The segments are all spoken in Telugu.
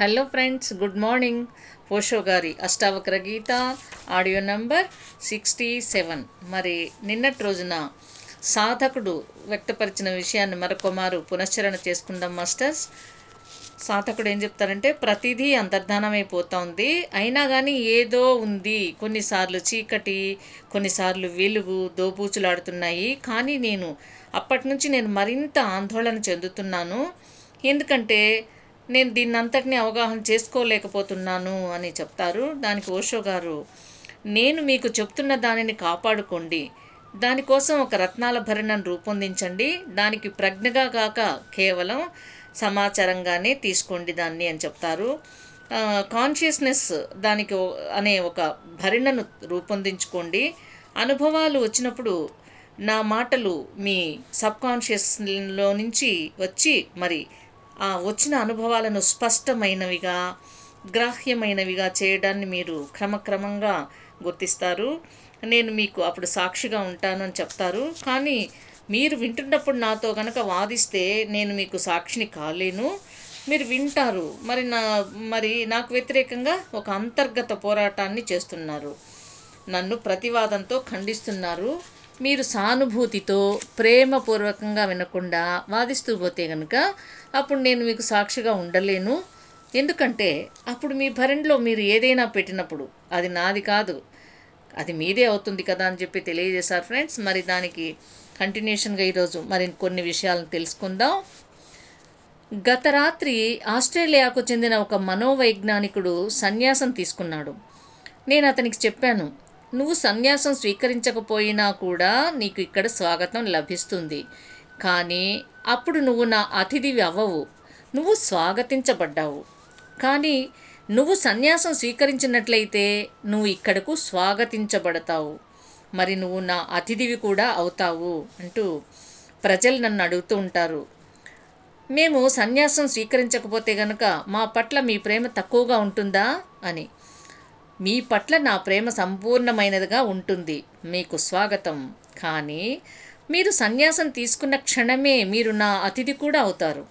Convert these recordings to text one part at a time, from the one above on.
హలో ఫ్రెండ్స్ గుడ్ మార్నింగ్ పోషో గారి Ashtavakra Gita audio number sixty seven మరి నిన్నటి రోజున సాధకుడు వ్యక్తపరిచిన విషయాన్ని మరొకమారు పునశ్చరణ చేసుకుందాం మాస్టర్స్ సాధకుడు ఏం చెప్తారంటే ప్రతిదీ అంతర్ధానమైపోతుంది అయినా కానీ ఏదో ఉంది కొన్నిసార్లు చీకటి కొన్నిసార్లు వెలుగు దోబూచులాడుతున్నాయి కానీ నేను అప్పటి నుంచి నేను మరింత ఆందోళన చెందుతున్నాను ఎందుకంటే నేను దీన్ని అంతటిని అవగాహన చేసుకోలేకపోతున్నాను అని చెప్తారు. దానికి ఓషో గారు నేను మీకు చెప్తున్న దానిని కాపాడుకోండి. దానికోసం ఒక రత్నాల భరణను రూపొందించండి. దానికి ప్రజ్ఞగా కాక కేవలం సమాచారంగానే తీసుకోండి దాన్ని అని చెప్తారు. కాన్షియస్నెస్ దానికి అనే ఒక భరిణను రూపొందించుకోండి. అనుభవాలు వచ్చినప్పుడు నా మాటలు మీ సబ్ కాన్షియస్లో నుంచి వచ్చి మరి వచ్చిన అనుభవాలను స్పష్టమైనవిగా గ్రాహ్యమైనవిగా చేయడాన్ని మీరు క్రమక్రమంగా గుర్తిస్తారు. నేను మీకు అప్పుడు సాక్షిగా ఉంటాను అని చెప్తారు. కానీ మీరు వింటున్నప్పుడు నాతో కనుక వాదిస్తే నేను మీకు సాక్షిని కాలేను. మీరు వింటారు. మరి నా మరి నాకు వ్యతిరేకంగా ఒక అంతర్గత పోరాటాన్ని చేస్తున్నారు. నన్ను ప్రతివాదంతో ఖండిస్తున్నారు. మీరు సానుభూతితో ప్రేమపూర్వకంగా వినకుండా వాదిస్తూ పోతే కనుక అప్పుడు నేను మీకు సాక్షిగా ఉండలేను. ఎందుకంటే అప్పుడు మీ భరణిలో మీరు ఏదైనా పెట్టినప్పుడు అది నాది కాదు. అది మీదే అవుతుంది కదా అని చెప్పి తెలియజేశారు ఫ్రెండ్స్. మరి దానికి కంటిన్యూషన్గా ఈరోజు మరి కొన్ని విషయాలను తెలుసుకుందాం. గత రాత్రి ఆస్ట్రేలియాకు చెందిన ఒక మనోవైజ్ఞానికుడు సన్యాసం తీసుకున్నాడు. నేను అతనికి చెప్పాను నువ్వు సన్యాసం స్వీకరించకపోయినా కూడా నీకు ఇక్కడ స్వాగతం లభిస్తుంది. కానీ అప్పుడు నువ్వు నా అతిథివి అవ్వవు. నువ్వు స్వాగతించబడ్డావు. కానీ నువ్వు సన్యాసం స్వీకరించినట్లయితే నువ్వు ఇక్కడకు స్వాగతించబడతావు. మరి నువ్వు నా అతిథివి కూడా అవుతావు అంటూ ప్రజలు నన్ను అడుగుతూ ఉంటారు. మేము సన్యాసం స్వీకరించకపోతే గనక మా పట్ల మీ ప్రేమ తక్కువగా ఉంటుందా? అని. మీ పట్ల నా ప్రేమ సంపూర్ణమైనదిగా ఉంటుంది. మీకు స్వాగతం. కానీ మీరు సన్యాసం తీసుకున్న క్షణమే మీరు నా అతిథి కూడా అవుతారు.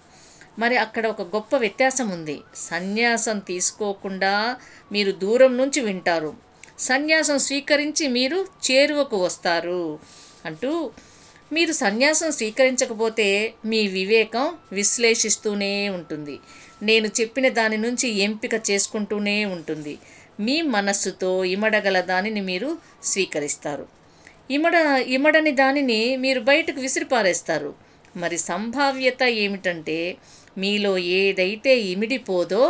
మరి అక్కడ ఒక గొప్ప వ్యత్యాసం ఉంది. సన్యాసం తీసుకోకుండా మీరు దూరం నుంచి వింటారు. సన్యాసం స్వీకరించి మీరు చేరువకు వస్తారు అంటూ మీరు సన్యాసం స్వీకరించకపోతే మీ వివేకం విశ్లేషిస్తూనే ఉంటుంది. నేను చెప్పిన దాని నుంచి ఎంపిక చేసుకుంటూనే ఉంటుంది. మీ మనస్సుతో ఇమడగల దానిని మీరు స్వీకరిస్తారు. ఇమడ ఇమడని దానిని మీరు బయటకు విసిరిపారేస్తారు. మరి సంభావ్యత ఏమిటంటే మీలో ఏదైతే ఇమిడిపోదో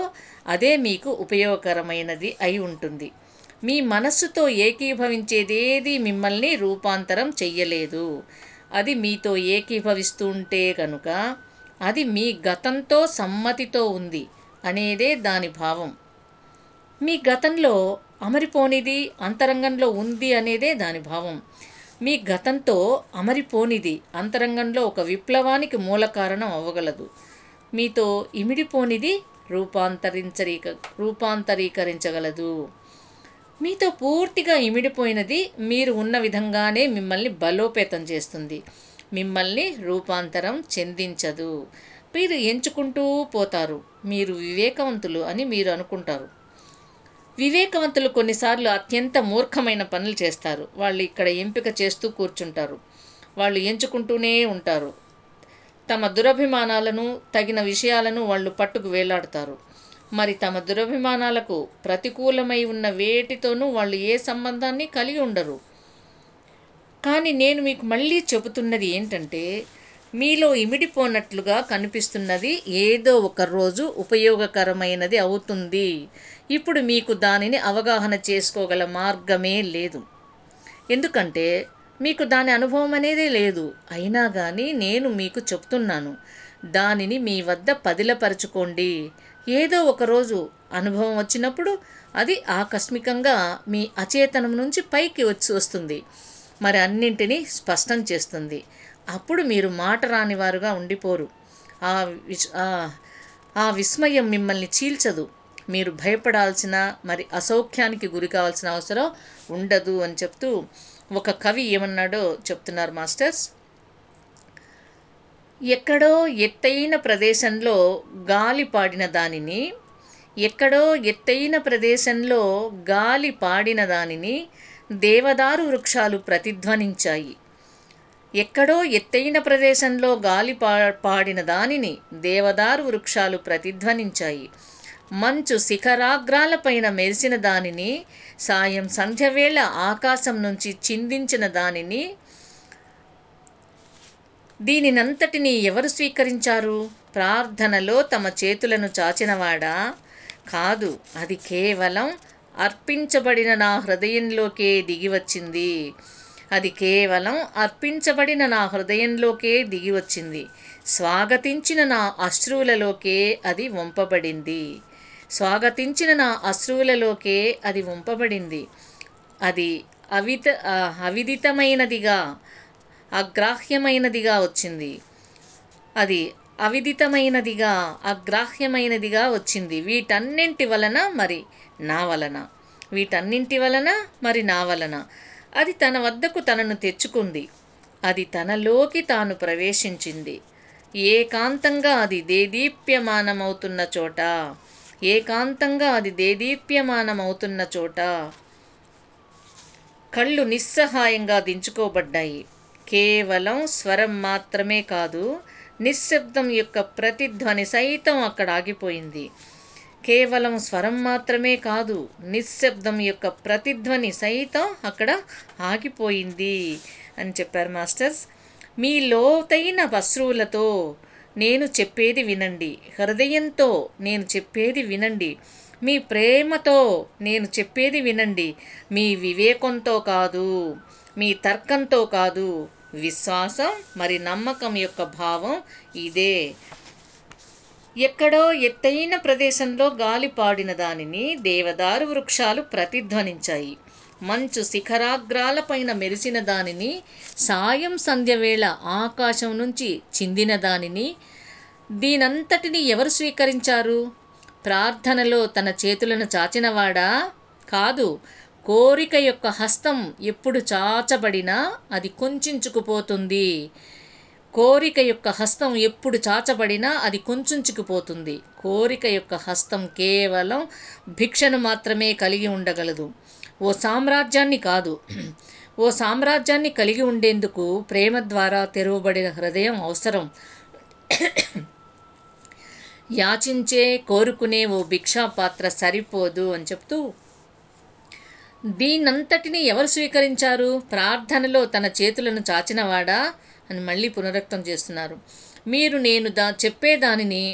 అదే మీకు ఉపయోగకరమైనది అయి ఉంటుంది. మీ మనస్సుతో ఏకీభవించేదేది మిమ్మల్ని రూపాంతరం చెయ్యలేదు. అది మీతో ఏకీభవిస్తూ ఉంటే కనుక అది మీ గతంతో సమ్మతితో ఉంది అనేదే దాని భావం. మీ గతంలో అమరిపోనిది అంతరంగంలో ఉంది అనేదే దాని భావం. మీ గతంతో అమరిపోనిది అంతరంగంలో ఒక విప్లవానికి మూల కారణం అవ్వగలదు. మీతో ఇమిడిపోనిది రూపాంతరించరీక రూపాంతరీకరించగలదు. మీతో పూర్తిగా ఇమిడిపోయినది మీరు ఉన్న విధంగానే మిమ్మల్ని బలోపేతం చేస్తుంది. మిమ్మల్ని రూపాంతరం చెందించదు. మీరు ఎంచుకుంటూ పోతారు. మీరు వివేకవంతులు అని మీరు అనుకుంటారు. వివేకవంతులు కొన్నిసార్లు అత్యంత మూర్ఖమైన పనులు చేస్తారు. వాళ్ళు ఇక్కడ ఎంపిక చేస్తూ కూర్చుంటారు. వాళ్ళు ఎంచుకుంటూనే ఉంటారు. తమ దురభిమానాలను తగిన విషయాలను వాళ్ళు పట్టుకు వేలాడతారు. మరి తమ దురభిమానాలకు ప్రతికూలమై ఉన్న వేటితోనూ వాళ్ళు ఏ సంబంధాన్ని కలిగి ఉండరు. కానీ నేను మీకు మళ్ళీ చెబుతున్నది ఏంటంటే మీలో ఇమిడిపోనట్లుగా కనిపిస్తున్నది ఏదో ఒక రోజు ఉపయోగకరమైనది అవుతుంది. ఇప్పుడు మీకు దానిని అవగాహన చేసుకోగల మార్గమే లేదు. ఎందుకంటే మీకు దాని అనుభవం అనేదే లేదు. అయినా కానీ నేను మీకు చెప్తున్నాను దానిని మీ వద్ద పదిలపరచుకోండి. ఏదో ఒకరోజు అనుభవం వచ్చినప్పుడు అది ఆకస్మికంగా మీ అచేతనం నుంచి పైకి వచ్చి వస్తుంది. మరి అన్నింటినీ స్పష్టం చేస్తుంది. అప్పుడు మీరు మాట రాని వారుగా ఉండిపోరు. ఆ విష్ ఆ- ఆ విస్మయం మిమ్మల్ని చీల్చదు. మీరు భయపడాల్సిన మరి అసౌఖ్యానికి గురి కావాల్సిన అవసరం ఉండదు అని చెప్తూ ఒక కవి ఏమన్నాడో చెప్తున్నారు మాస్టర్స్. ఎక్కడో ఎత్తైన ప్రదేశంలో గాలి పాడిన దానిని ఎక్కడో ఎత్తైన ప్రదేశంలో గాలి పాడిన దానిని దేవదారు వృక్షాలు ప్రతిధ్వనించాయి. ఎక్కడో ఎత్తైన ప్రదేశంలో గాలి పా పాడిన దానిని దేవదారు వృక్షాలు ప్రతిధ్వనించాయి. మంచు శిఖరాగ్రాలపైన మెరిసిన దానిని సాయం సంధ్యవేళ ఆకాశం నుంచి చిందించిన దానిని దీనినంతటినీ ఎవరు స్వీకరించారు? ప్రార్థనలో తమ చేతులను చాచినవాడా? కాదు అది కేవలం అర్పించబడిన నా హృదయంలోకే దిగివచ్చింది. అది కేవలం అర్పించబడిన నా హృదయంలోకే దిగివచ్చింది. స్వాగతించిన నా అశ్రువులలోకే అది వంపబడింది. స్వాగతించిన నా అశ్రువులలోకే అది వంపబడింది. అది అవిత అవిదితమైనదిగా అగ్రాహ్యమైనదిగా వచ్చింది. అది అవిదితమైనదిగా అగ్రాహ్యమైనదిగా వచ్చింది. వీటన్నింటి వలన మరి నా వలన. వీటన్నింటి వలన మరి నా వలన. అది తన వద్దకు తనను తెచ్చుకుంది. అది తనలోకి తాను ప్రవేశించింది. ఏకాంతంగా అది దేదీప్యమానమవుతున్న చోట. ఏకాంతంగా అది దేదీప్యమానమవుతున్న చోట. కళ్ళు నిస్సహాయంగా దించుకోబడ్డాయి. కేవలం స్వరం మాత్రమే కాదు నిశ్శబ్దం యొక్క ప్రతిధ్వని సైతం అక్కడ ఆగిపోయింది. కేవలం స్వరం మాత్రమే కాదు నిశ్శబ్దం యొక్క ప్రతిధ్వని సైతం అక్కడ ఆగిపోయింది అని చెప్పారు మాస్టర్స్. మీ లోతైన అశ్రువులతో నేను చెప్పేది వినండి. హృదయంతో నేను చెప్పేది వినండి. మీ ప్రేమతో నేను చెప్పేది వినండి. మీ వివేకంతో కాదు మీ తర్కంతో కాదు. విశ్వాసం మరి నమ్మకం యొక్క భావం ఇదే. ఎక్కడో ఎత్తైన ప్రదేశంలో గాలి పాడిన దానిని దేవదారు వృక్షాలు ప్రతిధ్వనించాయి. మంచు శిఖరాగ్రాలపైన మెరిసిన దానిని సాయం సంధ్యవేళ ఆకాశం నుంచి చిందిన దానిని దీనంతటిని ఎవరు స్వీకరించారు? ప్రార్థనలో తన చేతులను చాచినవాడా? కాదు కోరిక యొక్క హస్తం ఎప్పుడు చాచబడినా అది కొంచుకుపోతుంది కోరిక యొక్క హస్తం ఎప్పుడు చాచబడినా అది కొంచుంచుకుపోతుంది కోరిక యొక్క హస్తం కేవలం భిక్షను మాత్రమే కలిగి ఉండగలదు. ఓ సామ్రాజ్యాన్ని కాదు. ఓ సామ్రాజ్యాన్ని కలిగి ఉండేందుకు ప్రేమ ద్వారా తెరవబడిన హృదయం అవసరం. యాచించే కోరుకునే ఓ భిక్షా పాత్ర సరిపోదు అని చెప్తూ దీనంతటిని ఎవరు స్వీకరించారు? ప్రార్థనలో తన చేతులను చాచినవాడా? అని మళ్ళీ పునరుక్తం చేస్తున్నారు. మీరు నేను దా చెప్పేదానిని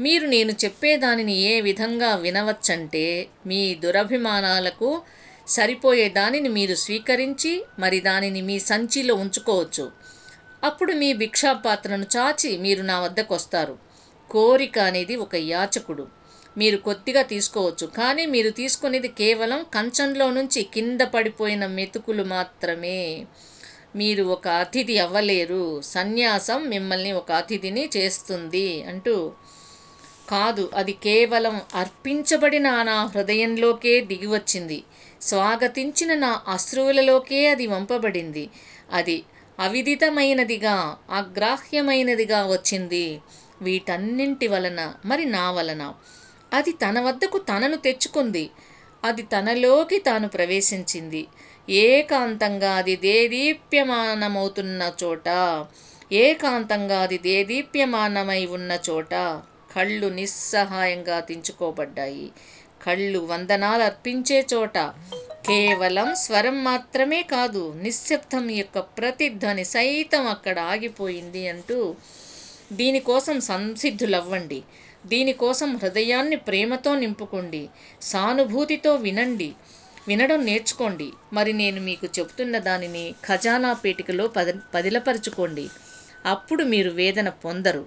మీరు నేను చెప్పేదానిని ఏ విధంగా వినవచ్చంటే మీ దురభిమానాలకు సరిపోయే దానిని మీరు స్వీకరించి మరి దానిని మీ సంచిలో ఉంచుకోవచ్చు. అప్పుడు మీ భిక్షా పాత్రను చాచి మీరు నా వద్దకు వస్తారు కోరిక అనేది ఒక యాచకుడు. మీరు కొద్దిగా తీసుకోవచ్చు. కానీ మీరు తీసుకునేది కేవలం కంచంలో నుంచి కింద పడిపోయిన మెతుకులు మాత్రమే. మీరు ఒక అతిథి అవ్వలేరు. సన్యాసం మిమ్మల్ని ఒక అతిథిని చేస్తుంది అంటూ. కాదు అది కేవలం అర్పించబడిన నా హృదయంలోకే దిగివచ్చింది. స్వాగతించిన నా అశ్రువులలోకే అది వంపబడింది. అది అవిదితమైనదిగా అగ్రాహ్యమైనదిగా వచ్చింది. వీటన్నింటి వలన మరి నా వలన? అది తన వద్దకు తనను తెచ్చుకుంది. అది తనలోకి తాను ప్రవేశించింది. ఏకాంతంగా అది దేదీప్యమానమవుతున్న చోట. ఏకాంతంగా అది దేదీప్యమానమై ఉన్న చోట కళ్ళు నిస్సహాయంగా దించుకోబడ్డాయి కళ్ళు వందనాలు అర్పించే చోట కేవలం స్వరం మాత్రమే కాదు నిశ్శబ్దం యొక్క ప్రతిధ్వని సైతం అక్కడ ఆగిపోయింది అంటూ దీనికోసం సంసిద్ధులవ్వండి. దీనికోసం హృదయాన్ని ప్రేమతో నింపుకోండి. సానుభూతితో వినండి. వినడం నేర్చుకోండి. మరి నేను మీకు చెబుతున్న దానిని ఖజానా పేటికలో పది పదిలపరచుకోండి. అప్పుడు మీరు వేదన పొందరు.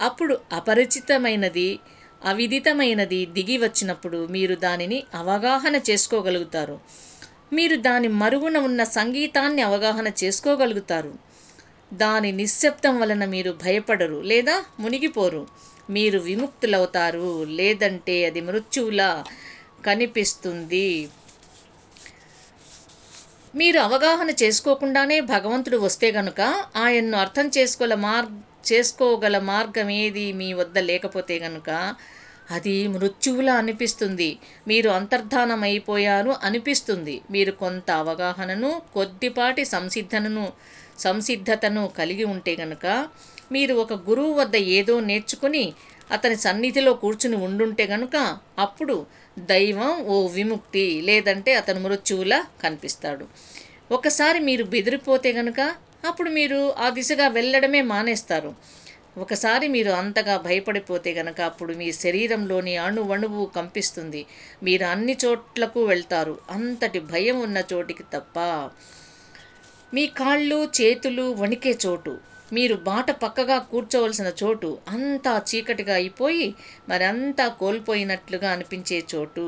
అప్పుడు అపరిచితమైనది అవిదితమైనది దిగి వచ్చినప్పుడు మీరు దానిని అవగాహన చేసుకోగలుగుతారు. మీరు దాని మరుగున ఉన్న సంగీతాన్ని అవగాహన చేసుకోగలుగుతారు. దాని నిశ్శబ్దం వలన మీరు భయపడరు లేదా మునిగిపోరు. మీరు విముక్తులవుతారు. లేదంటే అది మృత్యువులా కనిపిస్తుంది. మీరు అవగాహన చేసుకోకుండానే భగవంతుడు వస్తే గనుక ఆయన్ను అర్థం చేసుకోగల మార్ చేసుకోగల మార్గం ఏది మీ వద్ద లేకపోతే గనుక అది మృత్యువులా అనిపిస్తుంది. మీరు అంతర్ధానం అయిపోయారు అనిపిస్తుంది. మీరు కొంత అవగాహనను కొద్దిపాటి సంసిద్ధనను సంసిద్ధతను కలిగి ఉంటే గనుక మీరు ఒక గురువు వద్ద ఏదో నేర్చుకుని అతని సన్నిధిలో కూర్చుని ఉండుంటే గనుక అప్పుడు దైవం ఓ విముక్తి లేదంటే అతను మృత్యువులా కనిపిస్తాడు. ఒకసారి మీరు బెదిరిపోతే గనుక అప్పుడు మీరు ఆ దిశగా వెళ్ళడమే మానేస్తారు. ఒకసారి మీరు అంతగా భయపడిపోతే గనక అప్పుడు మీ శరీరంలోని అణువణువు కంపిస్తుంది. మీరు అన్ని చోట్లకు వెళ్తారు. అంతటి భయం ఉన్న చోటికి తప్ప మీ కాళ్ళు చేతులు వణికే చోటు. మీరు బాట పక్కగా కూర్చోవలసిన చోటు అంతా చీకటిగా అయిపోయి మరంతా కోల్పోయినట్లుగా అనిపించే చోటు.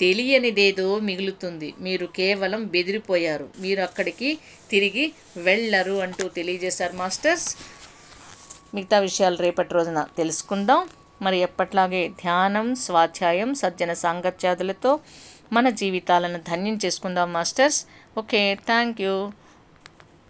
తెలియనిదేదో మిగులుతుంది. మీరు కేవలం బెదిరిపోయారు. మీరు అక్కడికి తిరిగి వెళ్ళరు అంటూ తెలియజేశారు మాస్టర్స్. మిగతా విషయాలు రేపటి రోజున తెలుసుకుందాం. మరి ఎప్పట్లాగే ధ్యానం స్వాధ్యాయం సజ్జన సాంగత్యాదులతో మన జీవితాలను ధన్యం చేసుకుందాం మాస్టర్స్. Okay thank you.